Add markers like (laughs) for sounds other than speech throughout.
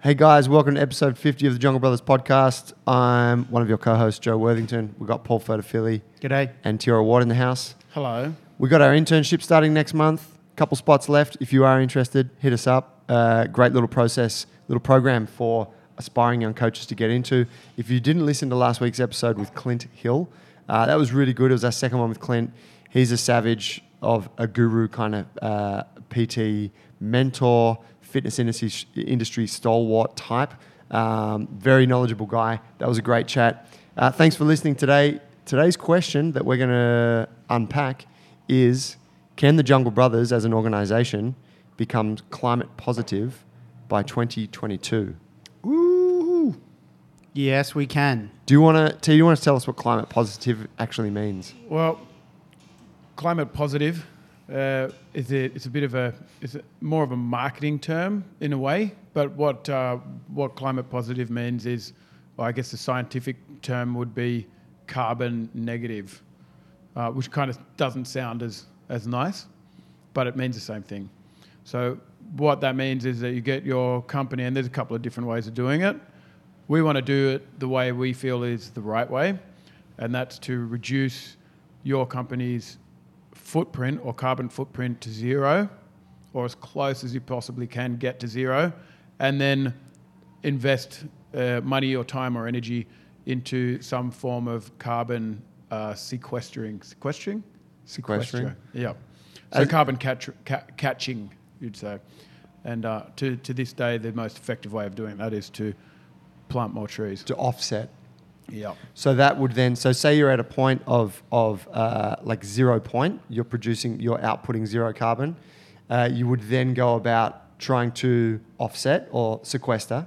Hey guys, welcome to episode 50 of the Jungle Brothers podcast. I'm one of your co-hosts, Joe Worthington. We've got Paul Philly G'day. and Tira Ward in the house. Hello. We've got our internship starting next month. Couple spots left. If you are interested, hit us up. Uh, great little process, little program for aspiring young coaches to get into. If you didn't listen to last week's episode with Clint Hill, uh, that was really good. It was our second one with Clint. He's a savage of a guru kind of uh, PT mentor, fitness industry, industry stalwart type. Um, very knowledgeable guy. That was a great chat. Uh, thanks for listening today. Today's question that we're going to unpack is Can the Jungle Brothers as an organization become climate positive by 2022? Ooh. Yes, we can. Do you want to? Do you want to tell us what climate positive actually means? Well, climate positive uh, is a, it's a bit of a it's a, more of a marketing term in a way. But what uh, what climate positive means is, well, I guess the scientific term would be carbon negative, uh, which kind of doesn't sound as as nice, but it means the same thing. So what that means is that you get your company, and there's a couple of different ways of doing it. We want to do it the way we feel is the right way, and that's to reduce your company's footprint or carbon footprint to zero, or as close as you possibly can get to zero, and then invest uh, money or time or energy into some form of carbon uh, sequestering. Sequestering? Sequestering. Yeah. So As- carbon catch, ca- catching, you'd say. And uh, to, to this day, the most effective way of doing that is to plant more trees. To offset. Yeah. So that would then, so say you're at a point of, of uh, like zero point, you're producing, you're outputting zero carbon. Uh, you would then go about trying to offset or sequester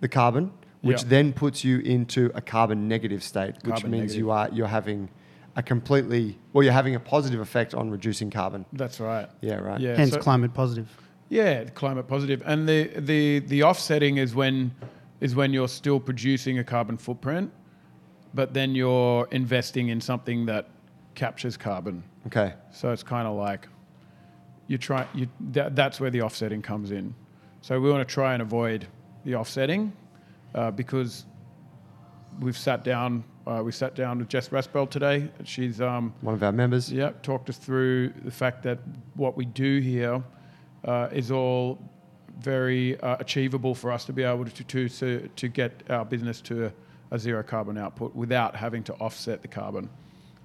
the carbon, which Yeah. then puts you into a carbon negative state, which Carbon means you are you're having a completely well, you're having a positive effect on reducing carbon. That's right. Yeah, right. Yeah. Hence so- climate positive. Yeah, climate positive. And the, the, the offsetting is when is when you're still producing a carbon footprint, but then you're investing in something that captures carbon. Okay. So it's kind of like you try you that, that's where the offsetting comes in. So we want to try and avoid the offsetting uh, because we've sat down uh, we sat down with Jess Raspel today. She's um, One of our members. yeah, talked us through the fact that what we do here uh, is all very uh, achievable for us to be able to, to, to, to get our business to a, zero carbon output without having to offset the carbon.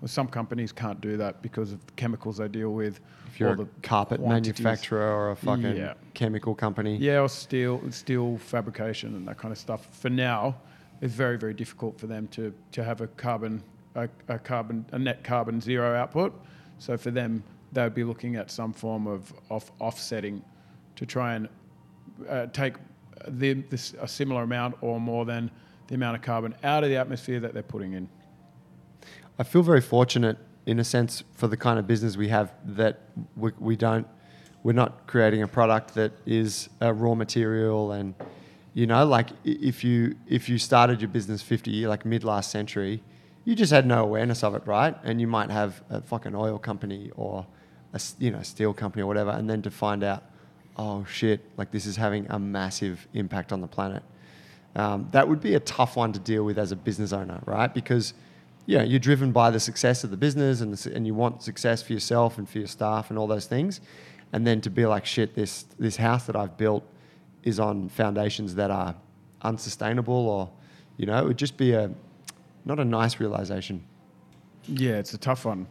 Well, some companies can't do that because of the chemicals they deal with. If you're or a the carpet quantities. manufacturer or a fucking Yeah. chemical company. Yeah, or steel, steel fabrication and that kind of stuff. For now, it's very, very difficult for them to, to have a carbon, a, a carbon, a net carbon zero output. So for them, they would be looking at some form of off, offsetting to try and uh, take the, this, a similar amount or more than the amount of carbon out of the atmosphere that they're putting in. I feel very fortunate in a sense for the kind of business we have that we, we don't we're not creating a product that is a raw material. And you know like if you if you started your business 50 year like mid last century you just had no awareness of it right? And you might have a fucking oil company or a you know steel company or whatever and then to find out oh shit like this is having a massive impact on the planet um, that would be a tough one to deal with as a business owner, right? Because you know, you're driven by the success of the business and, and you want success for yourself and for your staff and all those things. And then to be like, shit, this, this house that I've built is on foundations that are unsustainable or, you know, it would just be a, not a nice realization. Yeah, it's a tough one.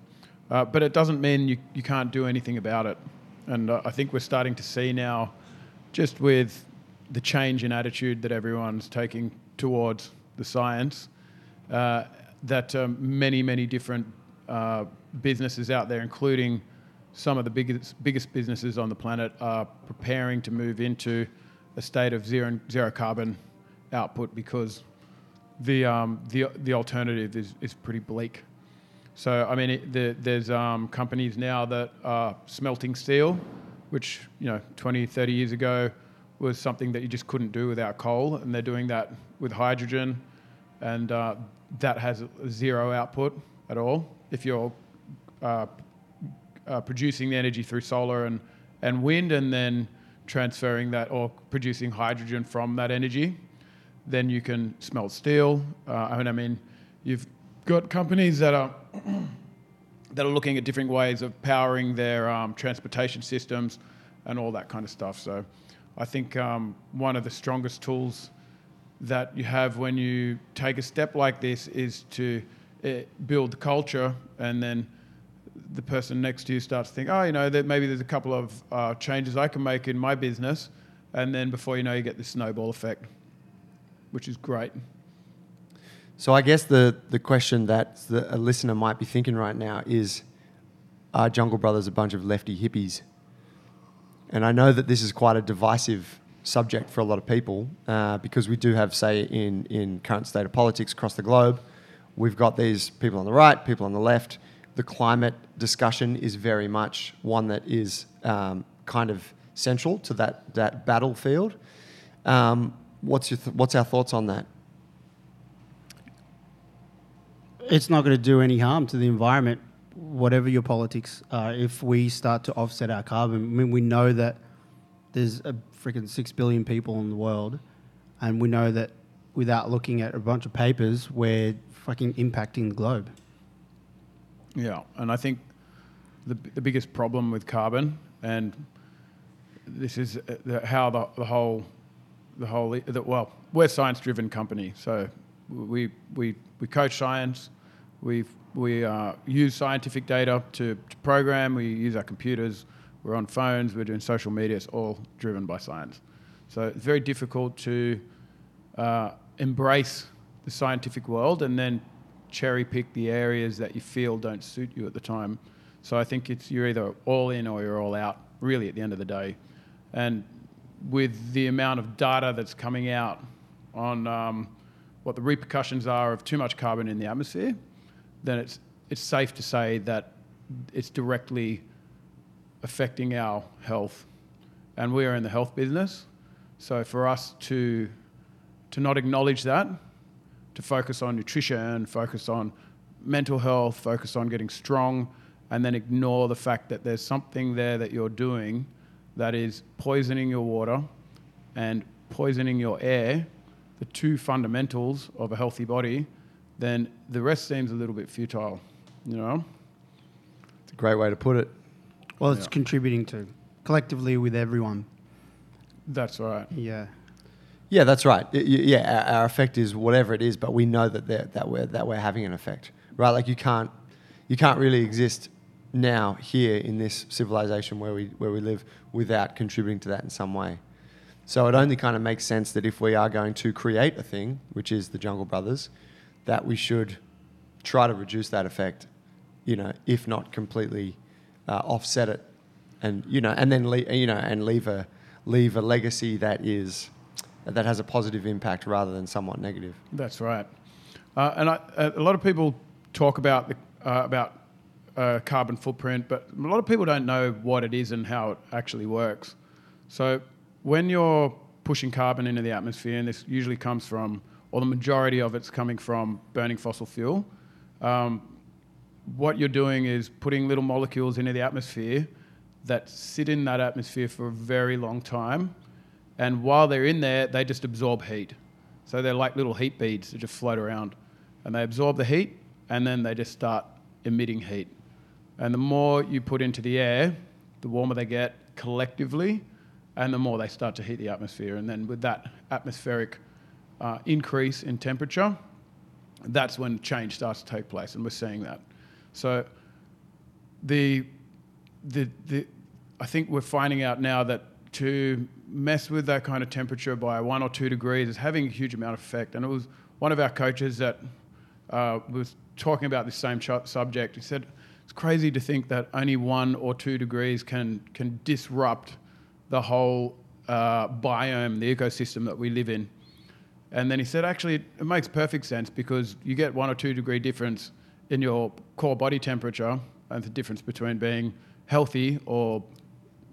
Uh, but it doesn't mean you, you can't do anything about it. And uh, I think we're starting to see now, just with the change in attitude that everyone's taking towards the science, uh, that um, many, many different uh, businesses out there, including some of the biggest, biggest businesses on the planet, are preparing to move into a state of zero, zero carbon output because the, um, the, the alternative is, is pretty bleak. So, I mean, it, the, there's um, companies now that are smelting steel, which, you know, 20, 30 years ago was something that you just couldn't do without coal. And they're doing that with hydrogen. And uh, that has zero output at all. If you're uh, uh, producing the energy through solar and, and wind and then transferring that or producing hydrogen from that energy. Then you can smelt steel. Uh, I mean, I mean, you've got companies that are (clears throat) that are looking at different ways of powering their um, transportation systems and all that kind of stuff. So, I think um, one of the strongest tools that you have when you take a step like this is to uh, build the culture and then the person next to you starts to think, oh, you know, that maybe there's a couple of uh, changes I can make in my business, and then before you know, you get this snowball effect, which is great. So I guess the the question that the, a listener might be thinking right now is, are Jungle Brothers a bunch of lefty hippies? And I know that this is quite a divisive subject for a lot of people uh, because we do have, say, in in current state of politics across the globe, we've got these people on the right, people on the left the climate discussion is very much one that is um, kind of central to that, that battlefield. Um, what's, your th- what's our thoughts on that? It's not going to do any harm to the environment, whatever your politics are, if we start to offset our carbon. I mean, we know that there's a freaking six billion people in the world, and we know that without looking at a bunch of papers, we're fucking impacting the globe. Yeah, and I think the, the biggest problem with carbon, and this is uh, the, how the, the whole, the whole, the, well, we're science-driven company, so we, we, we coach science, we we uh, use scientific data to, to program, we use our computers, we're on phones, we're doing social media, it's all driven by science. So it's very difficult to uh, embrace the scientific world and then cherry pick the areas that you feel don't suit you at the time. So I think it's you're either all in or you're all out, really, at the end of the day. And with the amount of data that's coming out on um, what the repercussions are of too much carbon in the atmosphere, then it's it's safe to say that it's directly affecting our health. And we are in the health business. So for us to to not acknowledge that to focus on nutrition, focus on mental health, focus on getting strong, and then ignore the fact that there's something there that you're doing that is poisoning your water and poisoning your air, the two fundamentals of a healthy body, then the rest seems a little bit futile, you know? It's a great way to put it. Well, it's Yeah. contributing to collectively with everyone. That's right. Yeah. Yeah, that's right. Y- y- Yeah, our, our effect is whatever it is, but we know that that we're that we're having an effect, right? Like you can't you can't really exist now here in this civilization where we where we live without contributing to that in some way. So it only kind of makes sense that if we are going to create a thing, which is the Jungle Brothers, that we should try to reduce that effect, you know, if not completely uh, offset it, and you know, and then le- you know, and leave a leave a legacy that is that has a positive impact rather than somewhat negative. That's right. Uh, and I, a lot of people talk about the uh, about uh, carbon footprint, but a lot of people don't know what it is and how it actually works. So when you're pushing carbon into the atmosphere, and this usually comes from, or the majority of it's coming from burning fossil fuel, um, what you're doing is putting little molecules into the atmosphere that sit in that atmosphere for a very long time. And while they're in there, they just absorb heat. So they're like little heat beads that just float around. And they absorb the heat and then they just start emitting heat. And the more you put into the air, the warmer they get collectively, and the more they start to heat the atmosphere. And then with that atmospheric uh, increase in temperature, that's when change starts to take place. And we're seeing that. So the, the, the, I think we're finding out now that to mess with that kind of temperature by one or two degrees is having a huge amount of effect. And it was one of our coaches that uh, was talking about this same ch- subject. He said, it's crazy to think that only one or two degrees can, can disrupt the whole uh, biome, the ecosystem that we live in. And then he said, actually, it makes perfect sense because you get one or two degree difference in your core body temperature, and the difference between being healthy or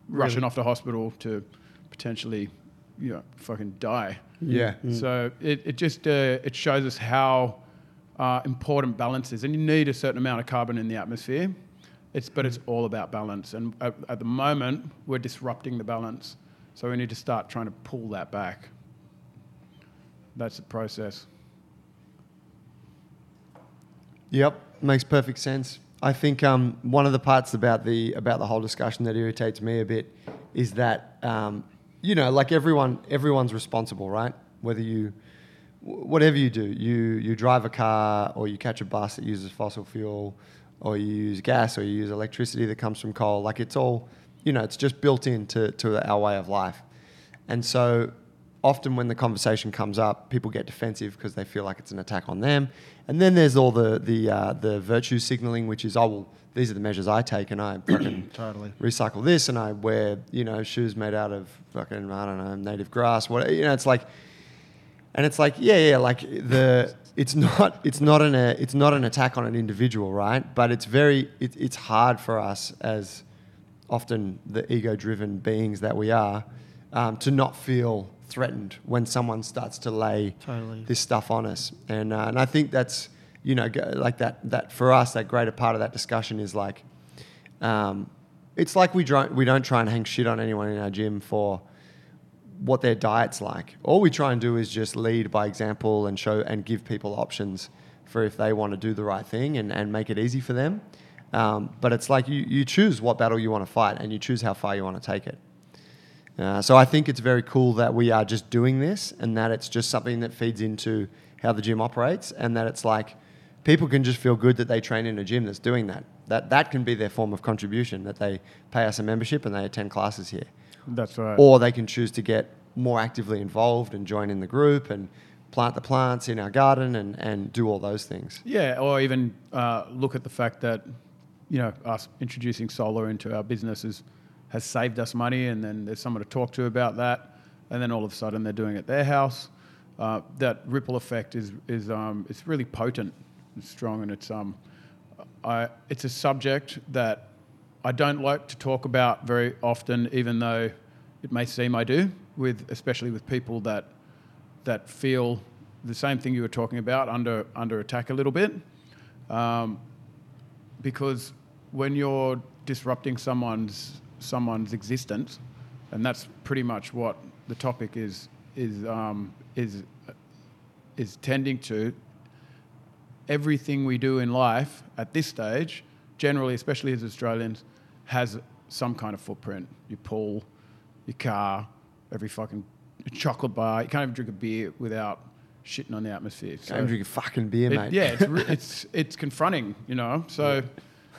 rushing off to hospital to potentially, you know, fucking die. Yeah. So it, it just uh, it shows us how uh, important balance is, and you need a certain amount of carbon in the atmosphere. It's but it's all about balance, and at, at the moment we're disrupting the balance, So we need to start trying to pull that back. That's the process. Yep, makes perfect sense. I think um, one of the parts about the about the whole discussion that irritates me a bit is that um, you know, like everyone, everyone's responsible, right? Whether you, whatever you do, you you drive a car or you catch a bus that uses fossil fuel, or you use gas or you use electricity that comes from coal. Like it's all, you know, it's just built into to our way of life, and so often when the conversation comes up, people get defensive because they feel like it's an attack on them. And then there's all the the uh, the virtue signaling, which is oh well, these are the measures I take, and I (coughs) fucking Totally. recycle this, and I wear you know shoes made out of fucking I don't know native grass. What you know, it's like, and it's like yeah yeah like the it's not it's not an a, it's not an attack on an individual, right? But it's very it, it's hard for us as often the ego driven beings that we are um, to not feel threatened when someone starts to lay Totally. this stuff on us. And, uh, and I think that's, you know, like that, that for us, that greater part of that discussion is like, um, it's like we don't, we don't try and hang shit on anyone in our gym for what their diet's like. All we try and do is just lead by example and show and give people options for if they want to do the right thing and, and make it easy for them. Um, but it's like you, you choose what battle you want to fight and you choose how far you want to take it. Uh, so I think it's very cool that we are just doing this and that it's just something that feeds into how the gym operates and that it's like people can just feel good that they train in a gym that's doing that. That that can be their form of contribution that they pay us a membership and they attend classes here. That's right. Or they can choose to get more actively involved and join in the group and plant the plants in our garden and, and do all those things. Yeah, or even uh, look at the fact that you know us introducing solar into our businesses has saved us money, and then there's someone to talk to about that, and then all of a sudden they're doing it at their house. Uh, that ripple effect is is um, it's really potent, and strong, and it's um, I, it's a subject that I don't like to talk about very often, even though it may seem I do, with especially with people that that feel the same thing you were talking about under under attack a little bit, um, because when you're disrupting someone's someone's existence, and that's pretty much what the topic is is um, is is tending to. Everything we do in life at this stage, generally, especially as Australians, has some kind of footprint. Your pool, your car, every fucking chocolate bar. You can't even drink a beer without shitting on the atmosphere. So- Can't drink a fucking beer, it- mate. yeah, it's, re- (laughs) it's it's confronting, you know. So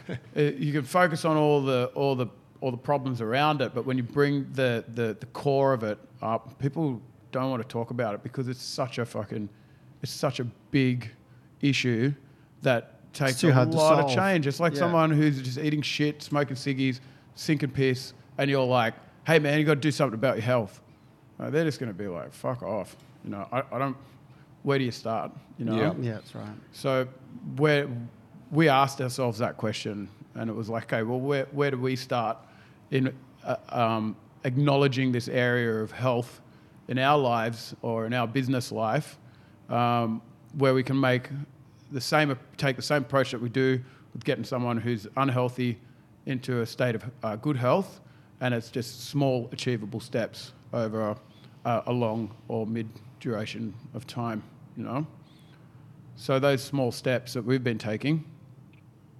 uh, you can focus on all the all the all the problems around it, but when you bring the, the the core of it up, people don't want to talk about it because it's such a fucking it's such a big issue that takes too a hard to lot of change. It's like Yeah. someone who's just eating shit, smoking ciggies, sinking piss, and you're like, "Hey man, you got to do something about your health." Uh, they're just going to be like, "Fuck off," you know. I, I don't. Where do you start? You know. Yeah. Yeah, that's right. So where we asked ourselves that question, and it was like, okay, well, where where do we start in uh, um, acknowledging this area of health in our lives or in our business life, um, where we can make the same take the same approach that we do with getting someone who's unhealthy into a state of uh, good health, and it's just small achievable steps over a, a long or mid duration of time, you know. So those small steps that we've been taking,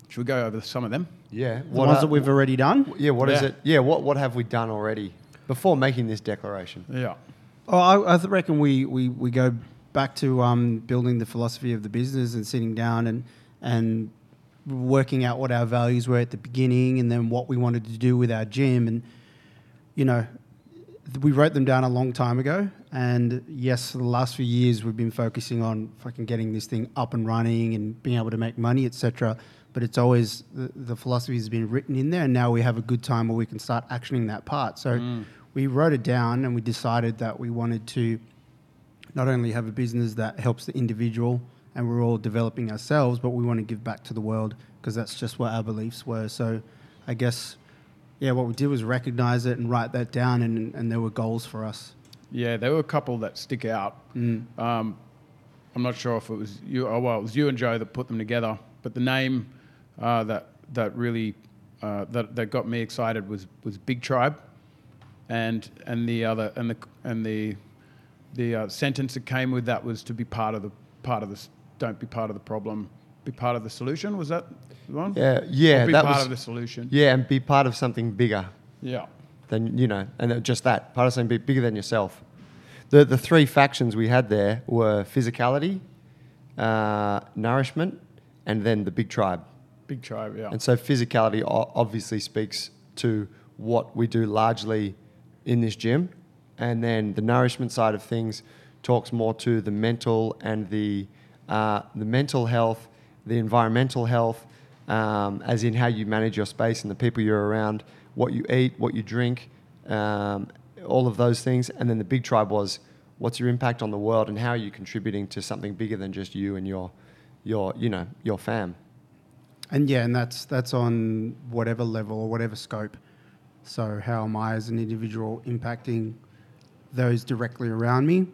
should we go over some of them? Yeah. The ones are- that we've already done. Yeah, What is Yeah. it? Yeah, what, what have we done already before making this declaration? Yeah. Oh, I, I th- reckon we, we, we go back to um, building the philosophy of the business and sitting down and and working out what our values were at the beginning and then what we wanted to do with our gym and you know th- we wrote them down a long time ago and yes for the last few years we've been focusing on fucking getting this thing up and running and being able to make money etc but it's always the, the philosophy has been written in there and now we have a good time where we can start actioning that part so we wrote it down and we decided that we wanted to not only have a business that helps the individual and we're all developing ourselves, but we want to give back to the world because that's just what our beliefs were. So I guess, yeah, what we did was recognize it and write that down, and, and there were goals for us. Yeah, there were a couple that stick out. Um, I'm not sure if it was you. Oh well, it was you and Joe that put them together. But the name uh, that that really uh, that that got me excited was was Big Tribe. and and the other and the and the the uh, sentence that came with that was to be part of the part of this. Don't be part of the problem. Be part of the solution. Was that the one? Yeah, yeah, Or be that part was- of the solution. Yeah, and be part of something bigger Yeah. than you know, and just that part of something big, bigger than yourself. The the three factions we had there were physicality, uh, nourishment, and then the big tribe. Big tribe. Yeah. And so physicality obviously speaks to what we do largely in this gym. And then the nourishment side of things talks more to the mental and the, uh, the mental health, the environmental health, um, as in how you manage your space and the people you're around, what you eat, what you drink, um, all of those things. And then the big tribe was what's your impact on the world and how are you contributing to something bigger than just you and your, your you know, your fam. And yeah, and that's that's on whatever level or whatever scope. So how am I as an individual impacting those directly around me?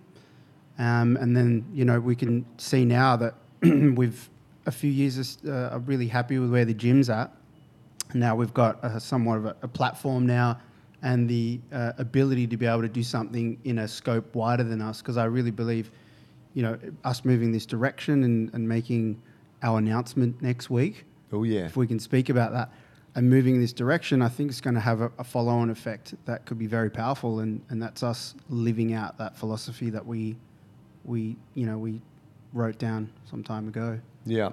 Um, and then you know we can see now that (clears throat) we've a few years uh, are really happy with where the gym's at. Now we've got a, somewhat of a, a platform now and the uh, ability to be able to do something in a scope wider than us. Because I really believe, you know, us moving this direction and, and making our announcement next week Oh, yeah. if we can speak about that and moving in this direction, I think it's going to have a, a follow on effect that could be very powerful. And, and that's us living out that philosophy that we, we, you know, we wrote down some time ago. Yeah.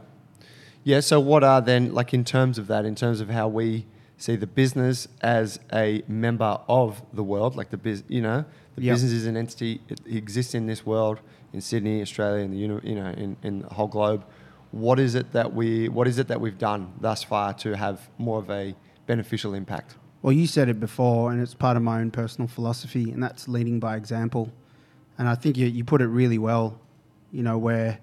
Yeah. So, what are then, like, in terms of that, in terms of how we see the business as a member of the world, like the biz, you know, the Yep. business is an entity, it exists in this world, in Sydney, Australia, in the you know, in, in the whole globe. What is it that we, what is it that we've done thus far to have more of a beneficial impact? Well, you said it before, and it's part of my own personal philosophy, and that's leading by example. And I think you, you put it really well, you know, where,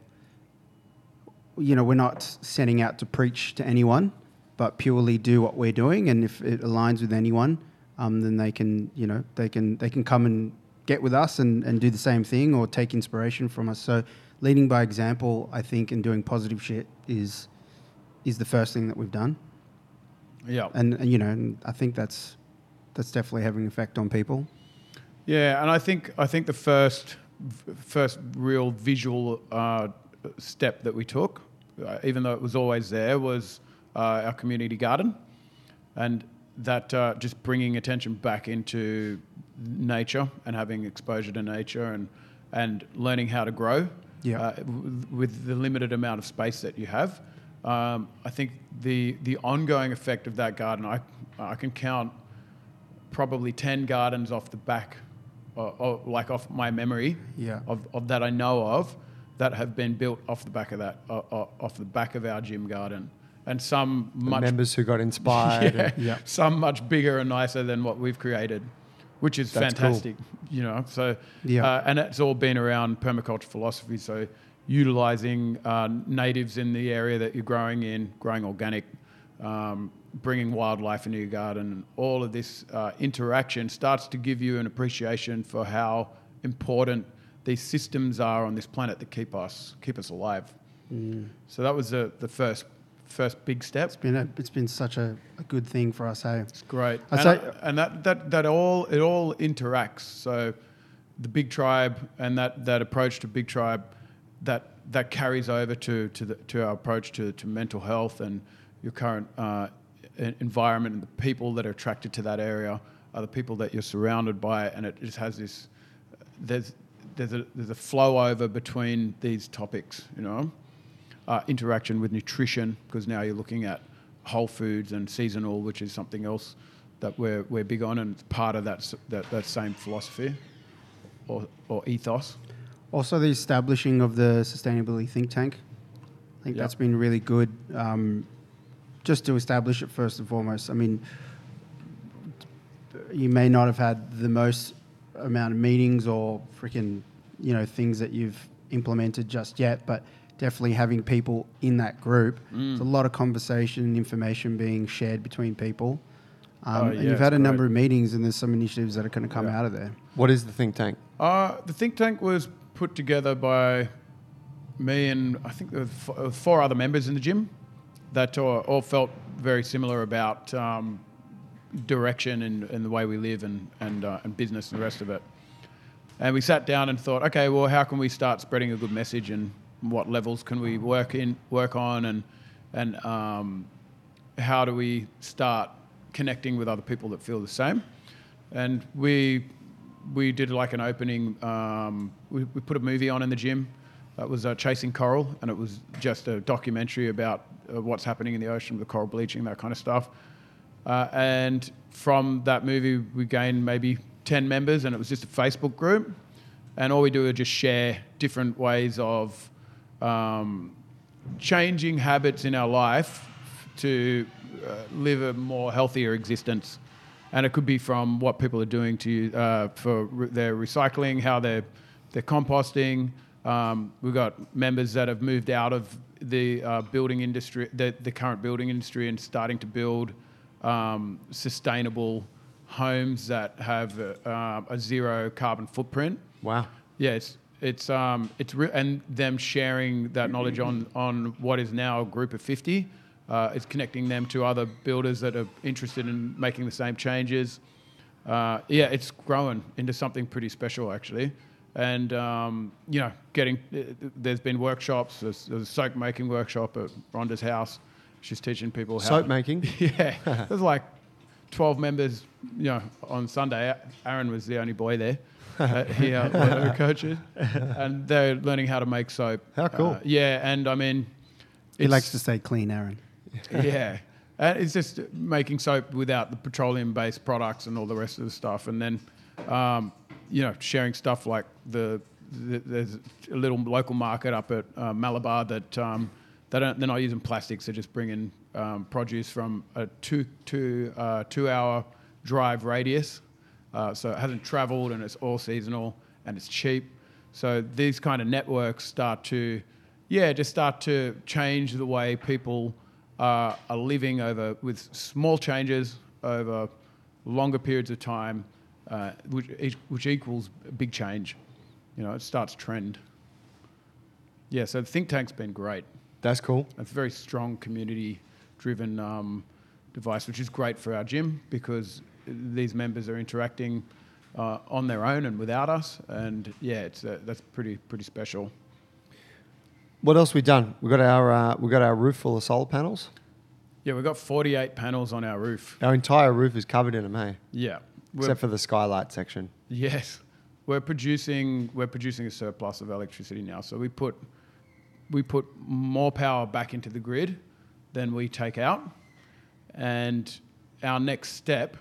you know, we're not setting out to preach to anyone, but purely do what we're doing. And if it aligns with anyone, um, then they can, you know, they can, they can come and get with us and, and do the same thing or take inspiration from us. So leading by example, I think, and doing positive shit is, is the first thing that we've done yeah. and, and you know, and I think that's that's definitely having an effect on people. Yeah, and I think I think the first first real visual uh, step that we took, uh, even though it was always there, was uh, our community garden, and that uh, just bringing attention back into nature and having exposure to nature and and learning how to grow Yeah. uh, w- with the limited amount of space that you have. Um, I think the the ongoing effect of that garden, I I can count probably 10 gardens off the back, or, or like off my memory Yeah. of, of that I know of that have been built off the back of that, uh, uh, off the back of our gym garden. And some The much, members who got inspired. (laughs) yeah, and- Yeah. some much bigger and nicer than what we've created, which is That's cool. fantastic, you know. So, Yeah. uh, and it's all been around permaculture philosophy. So, utilizing uh, natives in the area that you're growing in, growing organic, um, bringing wildlife into your garden, and all of this uh, interaction starts to give you an appreciation for how important these systems are on this planet that keep us keep us alive. So that was the, the first first big step. It's been a, it's been such a, a good thing for us. Hey, It's great. And, say- I- and that, that, that all it all interacts. So the big tribe and that, that approach to big tribe that that carries over to to, the, to our approach to, to mental health and your current uh, environment and the people that are attracted to that area are the people that you're surrounded by, and it just has this. There's there's a there's a flow over between these topics, you know uh, interaction with nutrition because now you're looking at whole foods and seasonal, which is something else that we're, we're big on and it's part of that, that, that same philosophy or, or ethos. also the establishing of the sustainability think tank. I think Yeah. that's been really good. Um, just to establish it first and foremost. I mean, you may not have had the most amount of meetings or freaking you know things that you've implemented just yet, but definitely having people in that group. Mm. There's a lot of conversation and information being shared between people. Um, Oh, and you've had it's a number of meetings, and there's some initiatives that are going to come Yeah. out of there. What is the think tank? Uh, the think tank was put together by me and I think there were uh, four other members in the gym that all, all felt very similar about um, direction and, in the way we live and and uh, and business and the rest of it. And we sat down and thought, okay, well, how can we start spreading a good message and what levels can we work in, work on, and and um, how do we start connecting with other people that feel the same? And we we did like an opening. Um, we, we put a movie on in the gym. That was uh, Chasing Coral, and it was just a documentary about uh, what's happening in the ocean with the coral bleaching, that kind of stuff. Uh, and from that movie, we gained maybe 10 members, and it was just a Facebook group. And all we do is just share different ways of um, changing habits in our life to uh, live a more healthier existence. And it could be from what people are doing to uh, for re- their recycling, how they're they're composting. Um, we've got members that have moved out of the uh, building industry, the, the current building industry, and starting to build um, sustainable homes that have uh, a zero carbon footprint. Wow. Yeah, it's it's um it's re- and them sharing that knowledge on on what is now a group of fifty. Uh, it's connecting them to other builders that are interested in making the same changes. Uh, yeah, it's growing into something pretty special actually. And um, you know, getting uh, there's been workshops. There's, there's a soap making workshop at Rhonda's house. She's teaching people how Soap making. (laughs) yeah, there's like 12 members, you know, on Sunday. Aaron was the only boy there. (laughs) Uh, here, one (laughs) coaches, and they're learning how to make soap. How cool. Uh, yeah, and I mean, He likes to stay clean, Aaron. (laughs) yeah. And it's just making soap without the petroleum-based products and all the rest of the stuff, and then, um, you know, sharing stuff like the, the there's a little local market up at uh, Malabar that um, they don't they're not using plastics; they're just bringing um, produce from a two two uh, two hour drive radius, uh, so it hasn't travelled and it's all seasonal and it's cheap. So these kind of networks start to, yeah, just start to change the way people uh, are living over with small changes over longer periods of time, uh, which, which equals a big change. You know, it starts trend. Yeah, so the think tank's been great. That's cool. It's a very strong community-driven um, device, which is great for our gym because these members are interacting uh, on their own and without us, and yeah, it's uh, that's pretty pretty special. What else we done? We got our uh, we got our roof full of solar panels. Yeah, we've got 48 panels on our roof. Our entire roof is covered in them. Hey, Yeah, except for the skylight section. yes, we're producing we're producing a surplus of electricity now. So we put we put more power back into the grid than we take out, and our next step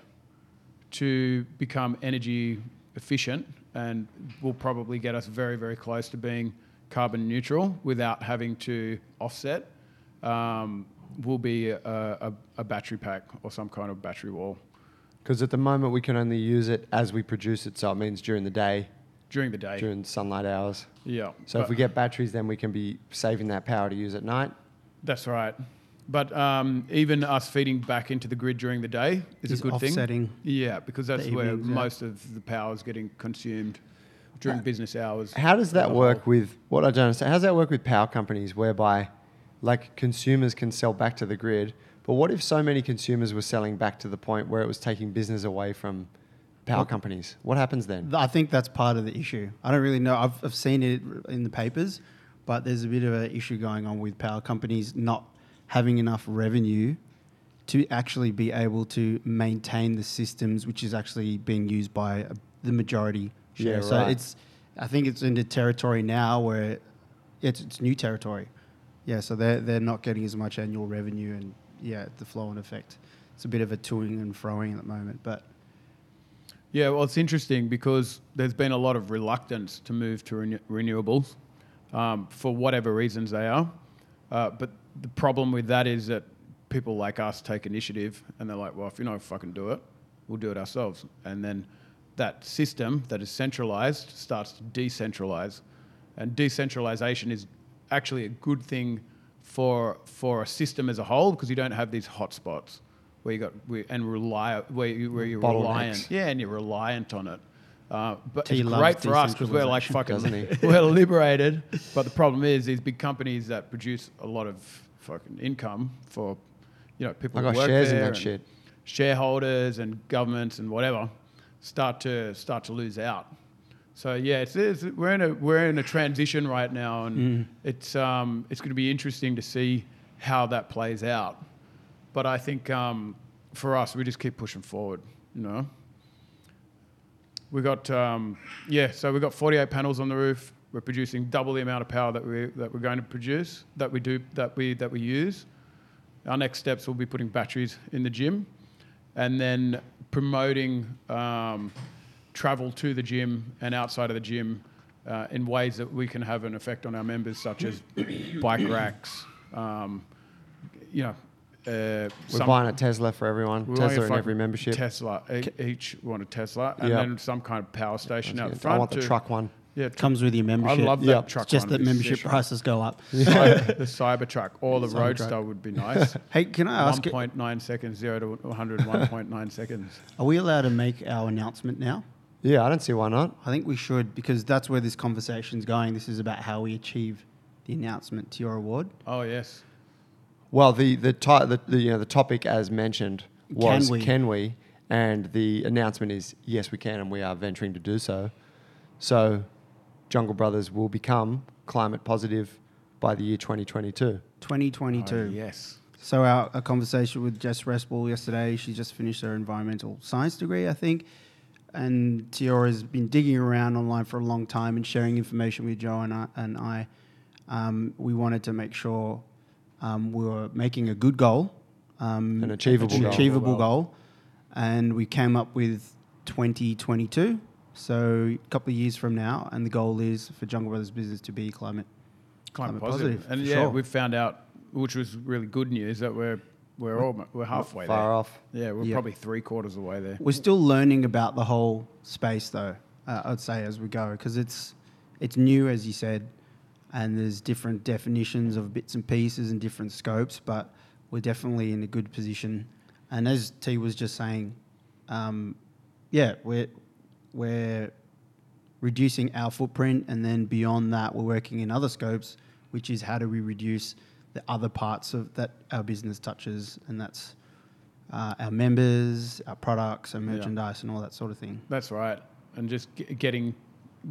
to become energy efficient and will probably get us very very close to being carbon neutral without having to offset. Um, will be a, a, a battery pack or some kind of battery wall Because at the moment we can only use it as we produce it, so it means during the day, during the day. during sunlight hours. yeah. So if we get batteries, then we can be saving that power to use at night. That's right. But um, even us feeding back into the grid during the day is, Is a good offsetting thing. Yeah, because that's where evenings, yeah. most of the power is getting consumed during business hours. How does that work whole. with what I don't understand? How does that work with power companies, whereby like consumers can sell back to the grid? But what if so many consumers were selling back to the point where it was taking business away from power Well- companies? What happens then? I think that's part of the issue. I don't really know. I've, I've seen it in the papers, but there's a bit of an issue going on with power companies not having enough revenue to actually be able to maintain the systems, which is actually being used by uh, the majority share. Yeah, so right. it's, I think it's into territory now where it's, it's new territory. Yeah, so they're, they're not getting as much annual revenue and yeah, the flow and effect. It's a bit of a toing and froing at the moment, but Yeah, well, it's interesting because there's been a lot of reluctance to move to renew- renewables um, for whatever reasons they are. Uh, but the problem with that is that people like us take initiative and they're like, well, if you don't fucking do it, we'll do it ourselves. And then that system that is centralized starts to decentralize. And decentralization is actually a good thing for, for a system as a whole because you don't have these hotspots where you got where, and rely where, you, where you're Bottlenecks. reliant. Yeah, and you're reliant on it. Uh, but T it's great for us because we're like fucking (laughs) we're liberated. But the problem is these big companies that produce a lot of fucking income for you know people I who got work shares in that shit. shareholders and governments and whatever start to start to lose out. So yeah, it's, it's we're in a we're in a transition right now, and it's um, it's going to be interesting to see how that plays out. But I think um, for us, we just keep pushing forward. You know, we got um, yeah, so we got 48 panels on the roof. We're producing double the amount of power that we that we're going to produce that we do that we that we use. Our next steps will be putting batteries in the gym, and then promoting um, travel to the gym and outside of the gym uh, in ways that we can have an effect on our members, such as (coughs) bike racks. Um, you know, uh, We're buying a Tesla for everyone. we want a Tesla in every membership. Tesla. E- Each want a Tesla, and Yep. then some kind of power station out That's good. I want the to- truck one. Yeah, tr- Comes with your membership. I membership. love that Yep. truck. It's just one. that It's membership sick. prices go up. (laughs) Cyber- the Cybertruck or the Cybertruck. Roadster would be nice. (laughs) hey, can I ask? 1.9 seconds, 0 to 100, 1.9 seconds. (laughs) Are we allowed to make our announcement now? Yeah, I don't see why not. I think we should because that's where this conversation's going. This is about how we achieve the announcement to your award. Oh, yes. Well, the the, to, the, the you know the topic as mentioned was Can we? we, and the announcement is yes we can, and we are venturing to do so. So, Jungle Brothers will become climate positive by the year 2022. 2022. Oh, yes. So our, our conversation with Jess Respel yesterday, she just finished her environmental science degree, I think. And Tiora has been digging around online for a long time and sharing information with Joe and I. And I um, we wanted to make sure um, we were making a good goal, um, An achievable an goal. achievable goal, and we came up with 2022. So a couple of years from now, and the goal is for Jungle Brothers business to be climate Climate, Climate positive. positive, And yeah, sure. we've found out, which was really good news, that we're we're all we're halfway Far there. off. Yeah, we're Yeah. probably three quarters of the way there. We're still learning about the whole space, though. Uh, I'd say as we go, because it's it's new, as you said, and there's different definitions of bits and pieces and different scopes. But we're definitely in a good position. And as T was just saying, um, yeah, we're we're reducing our footprint, and then beyond that, we're working in other scopes, which is how do we reduce the other parts of that our business touches, and that's uh, our members, our products, our Yeah. merchandise, and all that sort of thing. That's right. And just ge- getting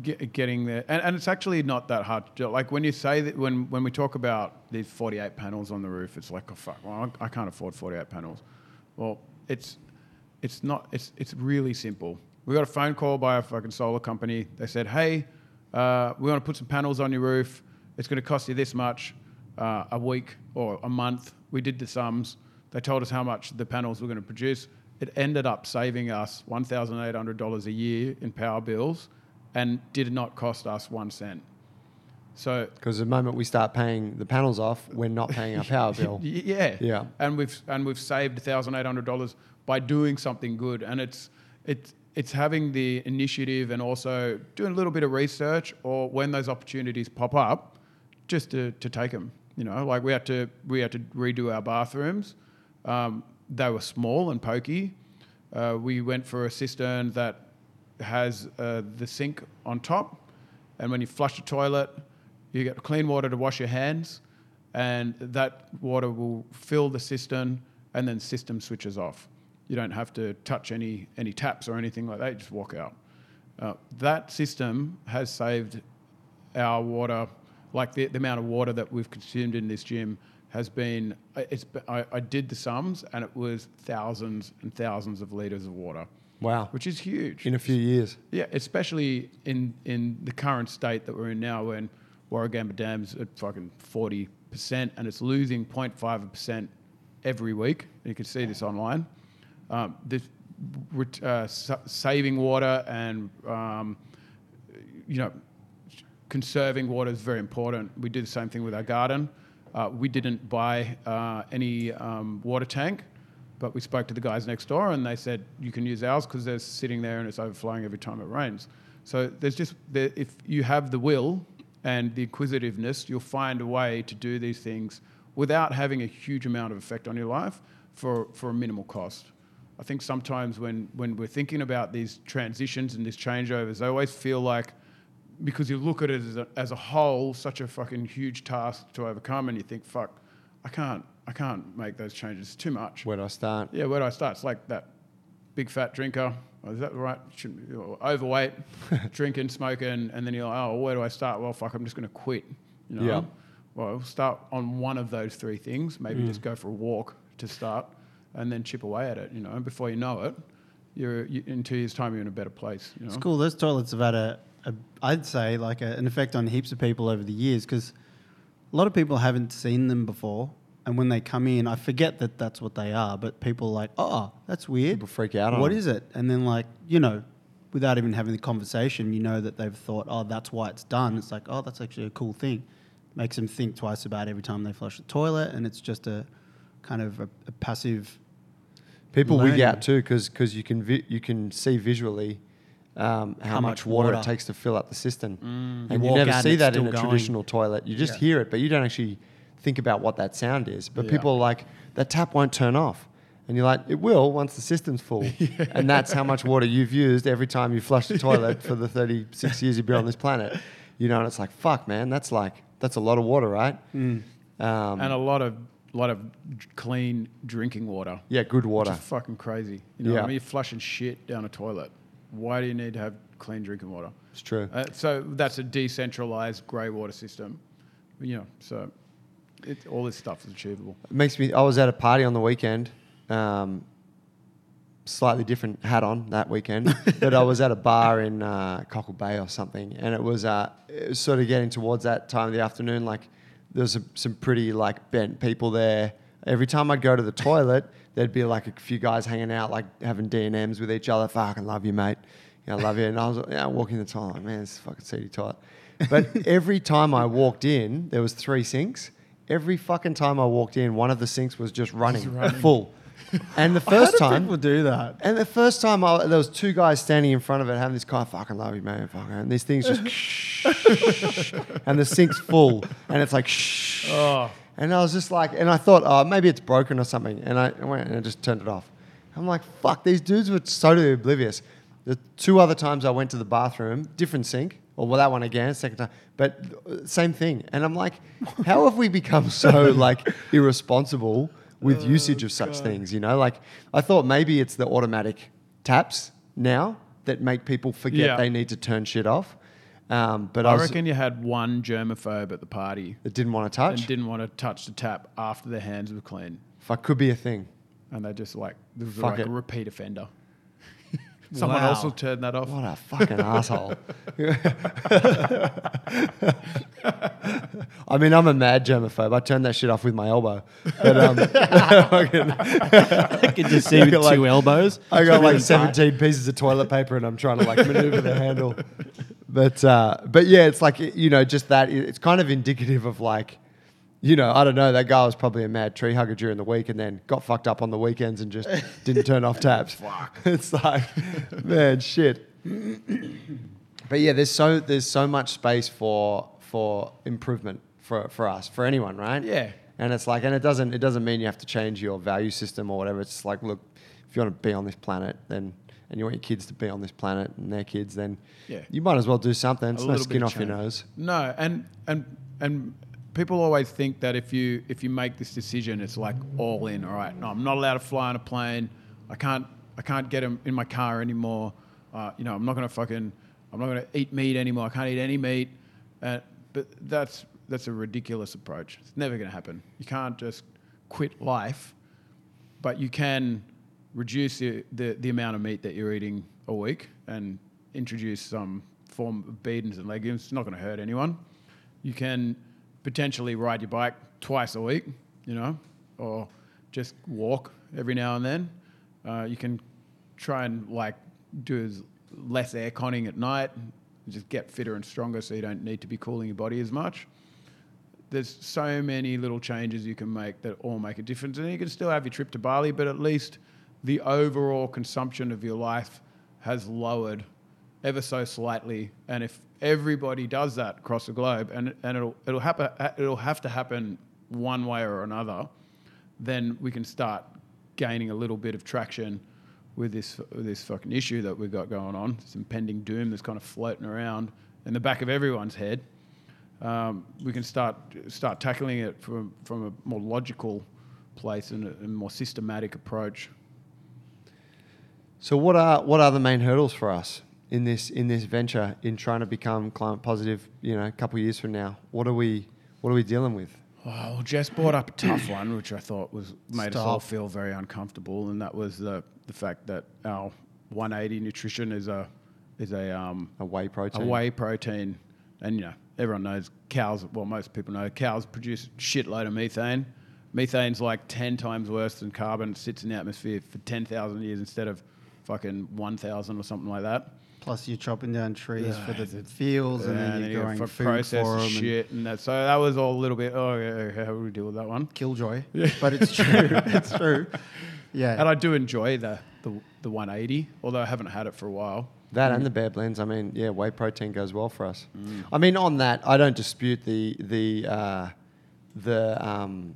get, getting there, and, and it's actually not that hard. To do. Like when you say that, when when we talk about these 48 panels on the roof, it's like, oh fuck, well, I I can't afford 48 panels. Well, it's it's not. It's it's really simple. We got a phone call by a fucking solar company. They said, hey, uh, we want to put some panels on your roof. It's going to cost you this much uh, a week or a month. We did the sums. They told us how much the panels were going to produce. It ended up saving us $1,800 a year in power bills and did not cost us one cent. So Because the moment we start paying the panels off, we're not paying our power bill. (laughs) Yeah. Yeah. And we've and we've saved thousand eight hundred dollars by doing something good. And it's it's it's having the initiative and also doing a little bit of research or when those opportunities pop up, just to, to take them. You know, like we had to we had to redo our bathrooms. Um, they were small and pokey. Uh, we went for a cistern that has uh, the sink on top, and when you flush the toilet, you get clean water to wash your hands, and that water will fill the cistern, and then system switches off. You don't have to touch any any taps or anything like that. You just walk out. Uh, that system has saved our water, like the, the amount of water that we've consumed in this gym has been, it's, I, I did the sums and it was thousands and thousands of litres of water, Wow. which is huge. In a few years. Yeah, especially in, in the current state that we're in now when Warragamba Dam's at fucking 40% and it's losing 0.5% every week. You can see this online. Um, this, uh, saving water and, um, you know, conserving water is very important. We do the same thing with our garden. Uh, we didn't buy uh, any um, water tank, but we spoke to the guys next door and they said you can use ours because they're sitting there and it's overflowing every time it rains. So there's just there, if you have the will and the inquisitiveness, you'll find a way to do these things without having a huge amount of effect on your life for, for a minimal cost. I think sometimes when, when we're thinking about these transitions and these changeovers, I always feel like because you look at it as a, as a whole, such a fucking huge task to overcome, and you think, fuck, I can't, I can't make those changes. It's too much. Where do I start? Yeah, where do I start? It's like that big fat drinker. Oh, is that right? Or oh, Overweight, (laughs) drinking, smoking, and then you're like, oh, where do I start? Well, fuck, I'm just going to quit. You know? Yeah. Well, start on one of those three things. Maybe mm. just go for a walk to start, and then chip away at it. You know, and before you know it, you're you, in two years' time you're in a better place. You know. It's cool. Those toilets have had a, a I'd say, like a, an effect on heaps of people over the years because a lot of people haven't seen them before. And when they come in, I forget that that's what they are, but people are like, oh, that's weird. People freak out on What them. is it? And then, like, you know, without even having the conversation, you know that they've thought, oh, that's why it's done. It's like, oh, that's actually a cool thing. Makes them think twice about every time they flush the toilet. And it's just a kind of a, a passive. People wig learning. out too because you can vi- you can see visually um, how, How much, water, water. it takes to fill up the cistern, You and you, walk never see that in a going. traditional toilet. You just Yeah. hear it, but you don't actually think about what that sound is. But Yeah. people are like, that tap won't turn off, and you're like, it will once the cistern's full, (laughs) and that's how much water you've used every time you flush the toilet for the 36 years you've been on this planet. You know, and it's like, fuck, man, that's like that's a lot of water, right? Mm. Um, and a lot of lot of clean drinking water. yeah, good Which water. is fucking crazy. You know, Yeah. I mean, you're flushing shit down a toilet. Why do you need to have clean drinking water? It's true. Uh, so that's a decentralized grey water system. You know, so it, all this stuff is achievable. It makes me. I was at a party on the weekend. Um, slightly different hat on that weekend, (laughs) but I was at a bar in uh, Cockle Bay or something, and it was, uh, it was sort of getting towards that time of the afternoon. Like there was some, some pretty like bent people there. Every time I'd go to the (laughs) toilet, there'd be like a few guys hanging out, like having D and M's with each other. Fucking love you, mate. Yeah, I love you. And I was yeah, walking the toilet, like, man, this a fucking seedy toilet. But (laughs) every time I walked in, there was three sinks. Every fucking time I walked in, one of the sinks was just running, full. And the (laughs) first How do time, people do that? and the first time, I, there was two guys standing in front of it having this kind of fucking love you, man, fucking. And these things just, (laughs) and the sink's full, and it's like, shh. Oh, And I was just like, and I thought, oh, maybe it's broken or something. And I went and I just turned it off. I'm like, fuck, these dudes were totally oblivious. The two other times I went to the bathroom, different sink, or well, that one again, second time, but uh, same thing. And I'm like, how have we become so (laughs) like irresponsible with usage of such things? You know, like I thought maybe it's the automatic taps now that make people forget Yeah. they need to turn shit off. Um, but I, I was, reckon you had one germaphobe at the party that didn't want to touch. and didn't want to touch the tap after their hands were clean, Fuck, could be a thing. and they just like this was Fuck like it. a repeat offender. (laughs) Someone Wow. else will turn that off. What a fucking (laughs) asshole. I mean, I'm a mad germaphobe. I turned that shit off with my elbow. But um, (laughs) I can just see with like- two elbows. I got like 17 pieces of toilet paper and I'm trying to like maneuver the handle. But uh, but yeah, it's like you know, just that. It's kind of indicative of like, you know, I don't know. That guy was probably a mad tree hugger during the week and then got fucked up on the weekends and just (laughs) didn't turn off taps. Fuck. (laughs) It's like, man, shit. But yeah, there's so there's so much space for for improvement for for us for anyone, right? Yeah. And it's like, and it doesn't it doesn't mean you have to change your value system or whatever. It's just like, look, if you want to be on this planet, then and you want your kids to be on this planet and their kids, then Yeah. you might as well do something. It's no skin off your nose. No, and and and people always think that if you if you make this decision, it's like all in. All right, no, I'm not allowed to fly on a plane. I can't I can't get in my car anymore. Uh, you know, I'm not gonna fucking I'm not gonna eat meat anymore. I can't eat any meat. Uh, but that's that's a ridiculous approach. It's never gonna happen. You can't just quit life, but you can reduce the, the, the amount of meat that you're eating a week and introduce some form of beans and legumes. It's not going to hurt anyone. You can potentially ride your bike twice a week, you know, or just walk every now and then. Uh, you can try and like do as less air conning at night, just get fitter and stronger so you don't need to be cooling your body as much there's so many little changes you can make that all make a difference. And you can still have your trip to Bali, but at least the overall consumption of your life has lowered ever so slightly. And if everybody does that across the globe, and, and it'll, it'll, happen, it'll have to happen one way or another, then we can start gaining a little bit of traction with this, this fucking issue that we've got going on, this impending doom that's kind of floating around in the back of everyone's head um, we can start start tackling it from from a more logical place and a, a more systematic approach. So what are what are the main hurdles for us in this in this venture in trying to become climate positive? You know, a couple of years from now, what are we what are we dealing with? Well, Jess brought up a tough one, which I thought was made us all feel very uncomfortable, and that was the the fact that our 180 nutrition is a is a um, A whey protein. a whey protein, and you know everyone knows cows. Well, most people know cows produce a shitload of methane. Methane's like ten times worse than carbon. It sits in the atmosphere for ten thousand years instead of fucking one thousand or something like that. Plus, you're chopping down trees Yeah, for the it's- fields, and then you you're growing for food for them. shit, and that. So that was all a little bit. Oh, yeah, how do we deal with that one? Killjoy, Yeah. but it's true. (laughs) (laughs) it's true. Yeah. And I do enjoy the, the the 180, although I haven't had it for a while. That Mm. and the Bare Blends. I mean, yeah, whey protein goes well for us. I mean, on that, I don't dispute the the uh, the um,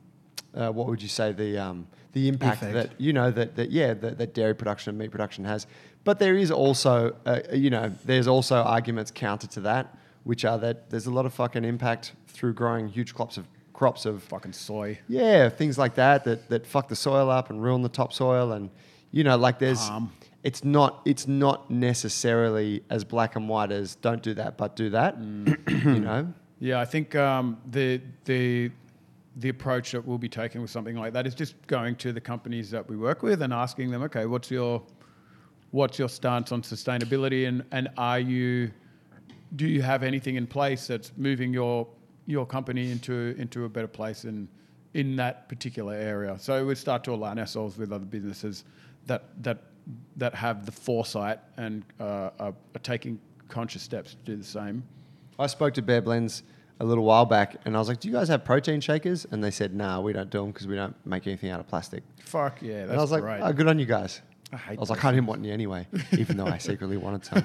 uh, what would you say the um, the impact Effect. that you know that that yeah that, that dairy production and meat production has. But there is also uh, you know there's also arguments counter to that, which are that there's a lot of fucking impact through growing huge crops of crops of Fucking soy. yeah, things like that that that fuck the soil up and ruin the topsoil, and you know, like there's, Palm. it's not it's not necessarily as black and white as don't do that, but do that. (coughs) you know, Yeah, I think um, the the the approach that we'll be taking with something like that is just going to the companies that we work with and asking them, okay, what's your what's your stance on sustainability, and and are you do you have anything in place that's moving your your company into into a better place in in that particular area? So we start to align ourselves with other businesses that that that have the foresight and uh, are, are taking conscious steps to do the same. I spoke to Bare Blends a little while back, and I was like, "Do you guys have protein shakers?" And they said, "Nah, we don't do them because we don't make anything out of plastic." Fuck yeah, that's and I was like, great. "Oh, good on you guys." I hate I was like, I didn't want any anyway, even though I (laughs) secretly wanted some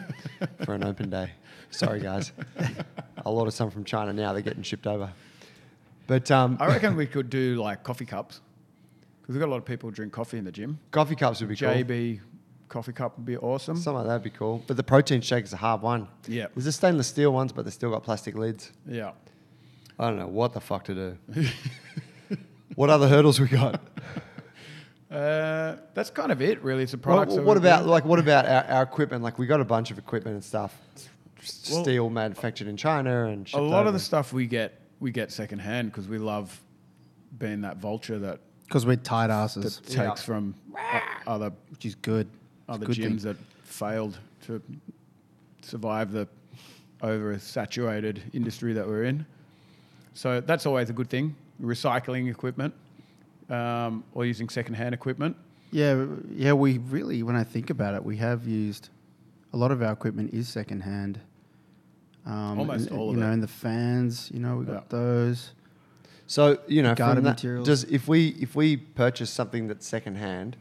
for an open day. Sorry, guys. I'll order some from China now. They're getting shipped over. But um, I reckon we could do like coffee cups because we've got a lot of people who drink coffee in the gym. coffee cups would be cool. JB coffee cup would be awesome. Something like that would be cool. But the protein shake is a hard one. Yeah. There's the stainless steel ones, but they've still got plastic lids. yeah. I don't know what the fuck to do. (laughs) what other hurdles we got? (laughs) Uh, that's kind of it, really. It's a What, product. what, what about like what about our, our equipment? Like we got a bunch of equipment and stuff. Well- Steel manufactured in China and a lot over. of the stuff we get we get secondhand because we love being that vulture that, Because we're tight asses, that takes Yeah. from other which is good. It's a other good gyms thing. that failed to survive the oversaturated industry that we're in. So that's always a good thing. Recycling equipment um, or using secondhand equipment. Yeah, yeah. We really, when I think about it, we have used a lot of our equipment is secondhand. Um, Almost and, all of it. you of know, it. and the fans, you know, we got Yeah. those. So you know, Garden from that, materials. does if we if we purchase something that's secondhand,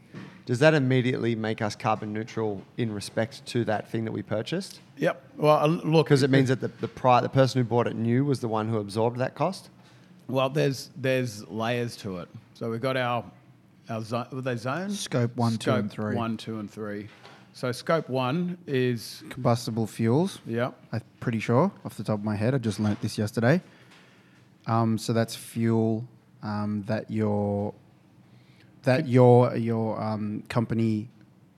does that immediately make us carbon neutral in respect to that thing that we purchased? Yep. Well, uh, look, Because it means that the the, pri- the person who bought it new was the one who absorbed that cost. well, there's there's layers to it. So we've got our our zo- were they zones? Scope one, two, and Scope three. One, two, and three. So scope one is Combustible fuels. yeah. I'm pretty sure off the top of my head. I just learnt this yesterday. Um, so that's fuel um, that your that your your um, company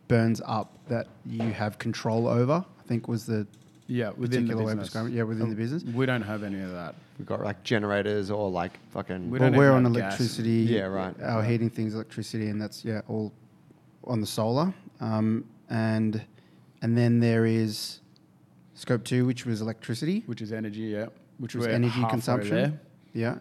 burns up that you have control over. I think was the Yeah, within the particular way of business. Yeah, within the business. We don't have any of that. We've got like generators or like fucking. We Well, don't we're even on have gas. electricity. Yeah, right. Our heating things electricity, and that's yeah all on the solar. Um, and and then there is scope two, which was electricity. which is energy, yeah. Which was energy consumption. there. Yeah.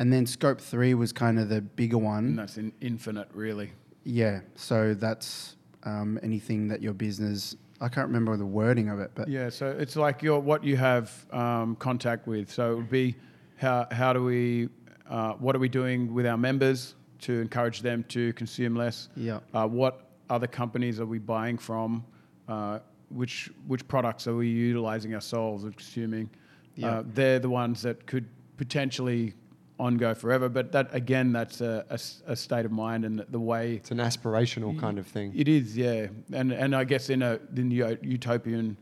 And then scope three was kind of the bigger and one. that's in infinite, really. Yeah. So that's um, anything that your business. I can't remember the wording of it, but Yeah, so it's like your what you have um, contact with. So it would be how how do we uh, what are we doing with our members to encourage them to consume less? Yeah. Uh, what other companies are we buying from? Uh, which which products are we utilizing ourselves or consuming? Yeah. Uh, they're the ones that could potentially on go forever. But that again, that's a a state of mind and the way It's an aspirational kind of thing. it is, yeah, and and I guess in a in the utopian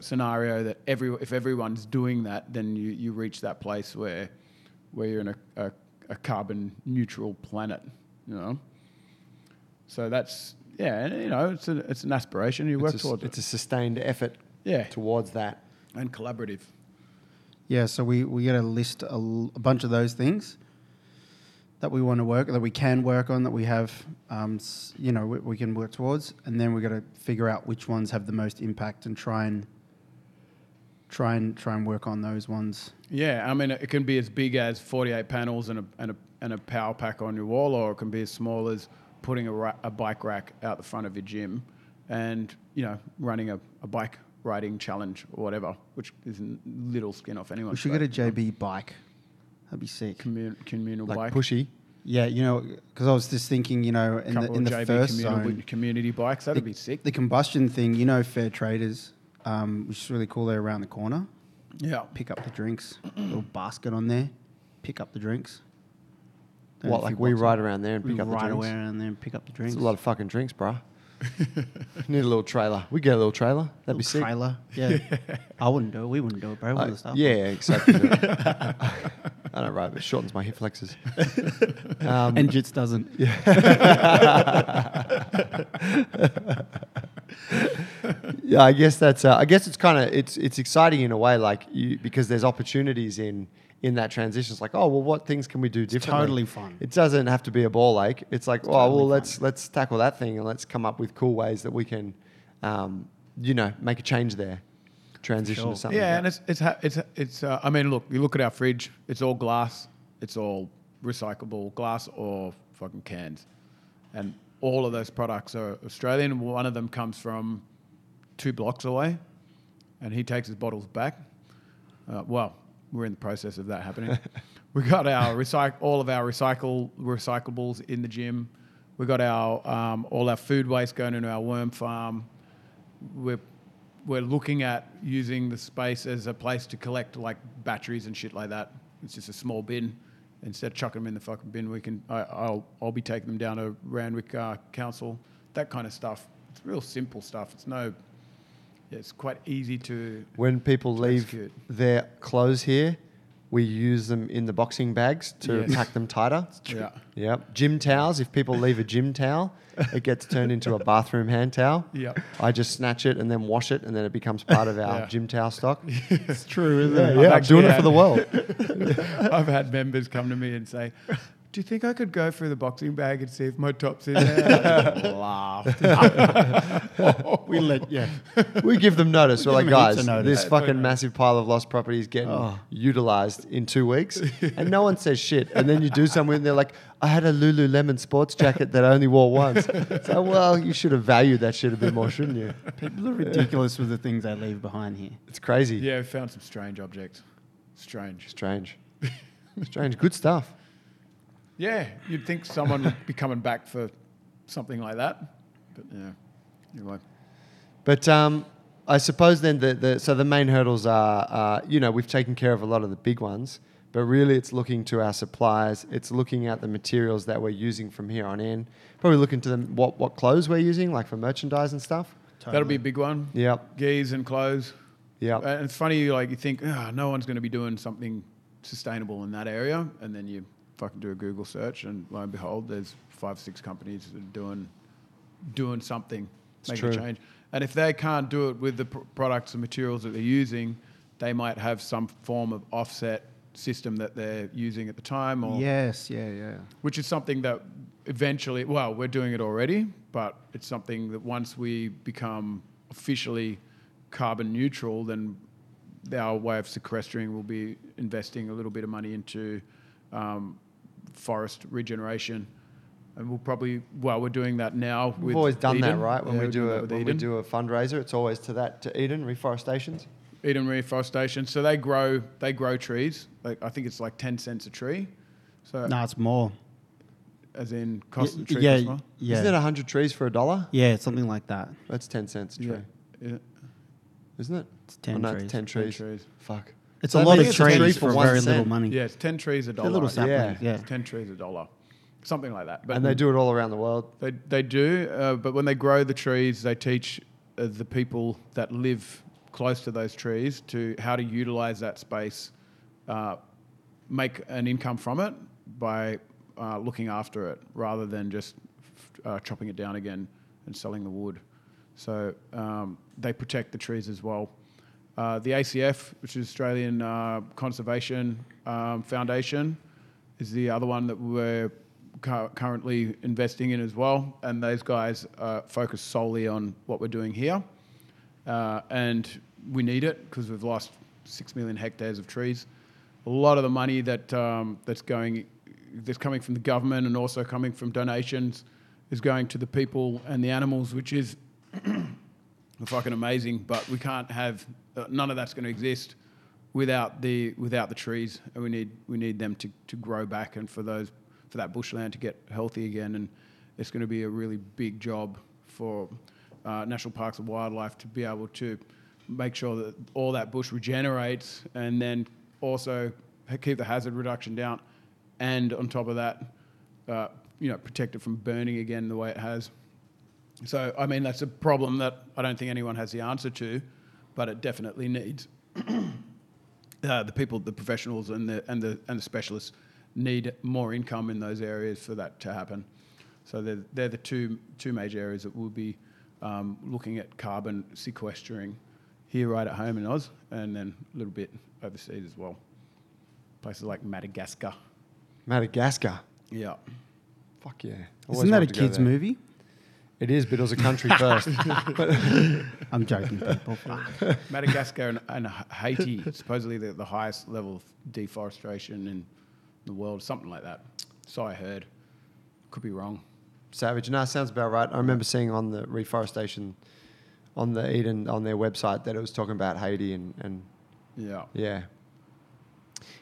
scenario that every if everyone's doing that, then you, you reach that place where where you're in a, a, a carbon neutral planet. You know. So that's yeah, and, you know, it's a, it's an aspiration. You work it's, a, towards it's it. a sustained effort Yeah, towards that. and collaborative. Yeah, so we we got to list a, bunch of those things that we want to work, that we can work on, that we have, um, you know, we, we can work towards, and then we got to figure out which ones have the most impact and try and try and try and work on those ones. Yeah, I mean, it can be as big as 48 panels and a, and a, and a power pack on your wall, or it can be as small as putting a, ra- a bike rack out the front of your gym and, you know, running a, a bike riding challenge or whatever, which is n- little skin off anyone's We should get a. JB bike. That'd be sick. Commun- communal Like bike. pushy. Yeah, you know, because I was just thinking, you know, in the in the JB first communal, zone, community bikes. That'd the, be sick. The combustion thing, you know, Fair Traders, um, which is really cool. They're around the corner. yeah. Pick up the drinks, little basket on there. Pick up the drinks. Don't What, like we ride around there and pick up the ride drinks? away around there and pick up the drinks. It's a lot of fucking drinks, bruh. (laughs) Need a little trailer. We get a little trailer. That'd be sick. trailer. Yeah, (laughs) I wouldn't do it. We wouldn't do it, bro. Uh, the stuff. yeah, exactly. (laughs) I don't ride, but it shortens my hip flexors. Um, and Jits doesn't. yeah, I guess that's. Uh, I guess it's kind of it's it's exciting in a way, like you, because there's opportunities in in that transition. It's like, oh well, what things can we do differently? totally fun. It doesn't have to be a ball ache. It's like, oh totally well, fun. let's let's tackle that thing and let's come up with cool ways that we can, um, you know, make a change there, transition sure. to something. Yeah, like and it's it's ha- it's it's. Uh, I mean, look, you look at our fridge. It's all glass. It's all recyclable glass or fucking cans, and all of those products are Australian. One of them comes from two blocks away, and he takes his bottles back. Uh, well, we're in the process of that happening. (laughs) we got our recycle all of our recycle recyclables in the gym. We got our um, all our food waste going into our worm farm we're we're looking at using the space as a place to collect like batteries and shit like that. It's just a small bin. Instead of chucking them in the fucking bin, we can. I, I'll I'll be taking them down to Randwick uh, Council. That kind of stuff. It's real simple stuff. It's no. Yeah, it's quite easy to. when people to leave execute. their clothes here, we use them in the boxing bags to Yes. pack them tighter. Yeah. Gym towels. If people leave a gym towel, it gets turned into a bathroom hand towel. Yep. I just snatch it and then wash it, and then it becomes part of our Yeah. gym towel stock. (laughs) It's true, isn't yeah, it? yeah, I'm doing it for the world. (laughs) I've had members come to me and say, "Do you think I could go through the boxing bag and see if my top's in (laughs) there?" Laughed. (laughs) We let yeah. we give them notice. We're give like, guys, notice. this fucking massive pile of lost property is getting Oh. utilized in two weeks, (laughs) and no one says shit. And then you do something, and they're like, I had a Lululemon sports jacket that I only wore once. So, well, you should have valued that shit a bit more, shouldn't you? People are ridiculous with the things they leave behind here. It's crazy. yeah, we found some strange objects. Strange. Strange. Strange. Good stuff. Yeah, you'd think someone would be coming back for something like that, but yeah. Anyway, But um, I suppose then the, the so the main hurdles are uh, you know we've taken care of a lot of the big ones, but really it's looking to our suppliers. It's looking at the materials that we're using from here on in. Probably looking to them what what clothes we're using, like for merchandise and stuff. that'll be a big one. Yep. Geese and clothes. Yeah, And it's funny, like you think, oh, no one's going to be doing something sustainable in that area, and then you fucking do a Google search, and lo and behold, there's five, six companies that are doing doing something, It's making a change. And if they can't do it with the pr- products and materials that they're using, they might have some form of offset system that they're using at the time, or Yes, yeah, yeah. which is something that eventually, well, we're doing it already, but it's something that once we become officially carbon neutral, then our way of sequestering will be investing a little bit of money into um, forest regeneration. And we'll probably, well, we're doing that now. with We've always done that, right? When Yeah, we do doing that a with when we do a fundraiser, it's always to that to Eden reforestations. Eden reforestation. So they grow, they grow trees. Like I think it's like ten cents a tree. So No, it's more. as in cost of the Y- tree yeah, costs more? yeah, Isn't it hundred trees for a dollar? yeah, something like that. That's ten cents a tree, Yeah. yeah. isn't it? It's ten oh, no, trees. it's ten 10 trees. trees. Fuck. It's a lot of it's a tree trees for for very cent. little money. Yeah, it's ten trees a They're dollar. little yeah. saplings. Yeah. It's ten trees a dollar, something like that. But and they do it all around the world. They they do, uh, but when they grow the trees, they teach uh, the people that live close to those trees to how to utilize that space, uh, make an income from it by uh, looking after it rather than just uh, chopping it down again and selling the wood. So um, they protect the trees as well. Uh, the ACF, which is Australian uh, Conservation um, Foundation, is the other one that we're cu- currently investing in as well. And those guys uh, focus solely on what we're doing here. Uh, and we need it because we've lost six million hectares of trees. A lot of the money that um, that's going, that's coming from the government and also coming from donations, is going to the people and the animals, which is fucking amazing. But we can't have uh, none of that's going to exist without the without the trees, and we need we need them to, to grow back and for those for that bushland to get healthy again. And it's going to be a really big job for uh, national parks and wildlife to be able to make sure that all that bush regenerates, and then also keep the hazard reduction down, and on top of that, uh, you know, protect it from burning again the way it has. So, I mean, that's a problem that I don't think anyone has the answer to, but it definitely needs (clears throat) uh, the people, the professionals, and the and the and the specialists need more income in those areas for that to happen. So they're, they're the two two major areas that we'll be um, looking at carbon sequestering here right at home in Oz, and then a little bit overseas as well. Places like Madagascar. Madagascar. Yeah. Fuck yeah. Always Isn't that a wanted to go kids' movie? It is, but it was a country (laughs) first. I'm joking, people. (laughs) Madagascar and, and Haiti, supposedly the, the highest level of deforestation in the world, something like that. So I heard. Could be wrong. Savage. No, sounds about right. I remember seeing on the reforestation on the Eden on their website that it was talking about Haiti and, and Yeah. yeah.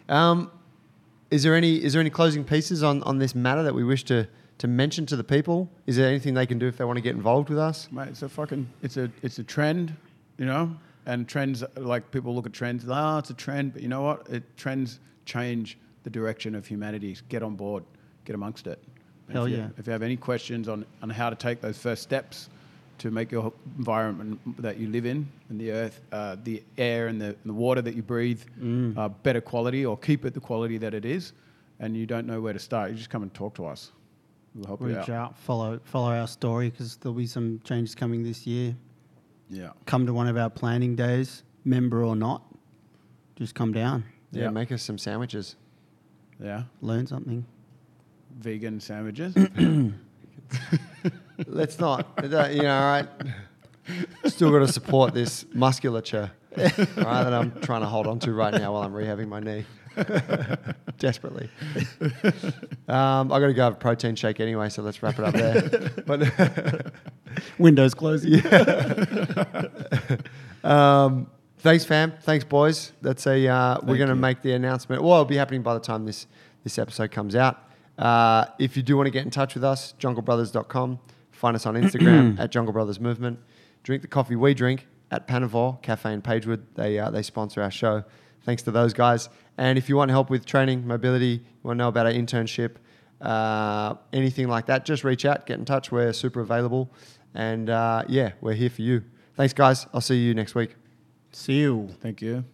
Um, is there any is there any closing pieces on, on this matter that we wish to, to mention to the people? Is there anything they can do if they want to get involved with us? Mate, it's a fucking it's a it's a trend, you know. And trends like people look at trends. Ah, it's a trend, but you know what? It trends change the direction of humanity. Get on board, get amongst it. And Hell if you, yeah. If you have any questions on on how to take those first steps to make your environment that you live in and the earth, uh, the air and the, and the water that you breathe, Mm. uh, better quality or keep it the quality that it is, and you don't know where to start, you just come and talk to us. We'll help you Reach out. out, follow follow our story because there'll be some changes coming this year. Yeah. Come to one of our planning days, member or not. Just come down, Yeah, Yeah. make us some sandwiches. Yeah. learn something. Vegan sandwiches. (coughs) Let's not, you know, all right. Still got to support this musculature, all right, that I'm trying to hold on to right now while I'm rehabbing my knee. (laughs) Desperately. Um, I got to go have a protein shake anyway, so let's wrap it up there. (laughs) But (laughs) Windows closing. um, thanks, fam. Thanks, boys. That's a. Uh, we're going to make the announcement. Well, it'll be happening by the time this this episode comes out. Uh, if you do want to get in touch with us, junglebrothers.com. Find us on Instagram (clears throat) at Jungle Brothers Movement. Drink the coffee we drink at Panavore Cafe in Pagewood. They uh, they sponsor our show. Thanks to those guys. And if you want help with training, mobility, you want to know about our internship, uh, anything like that, just reach out, get in touch. We're super available. And uh, yeah, we're here for you. Thanks, guys. I'll see you next week. See you. Thank you.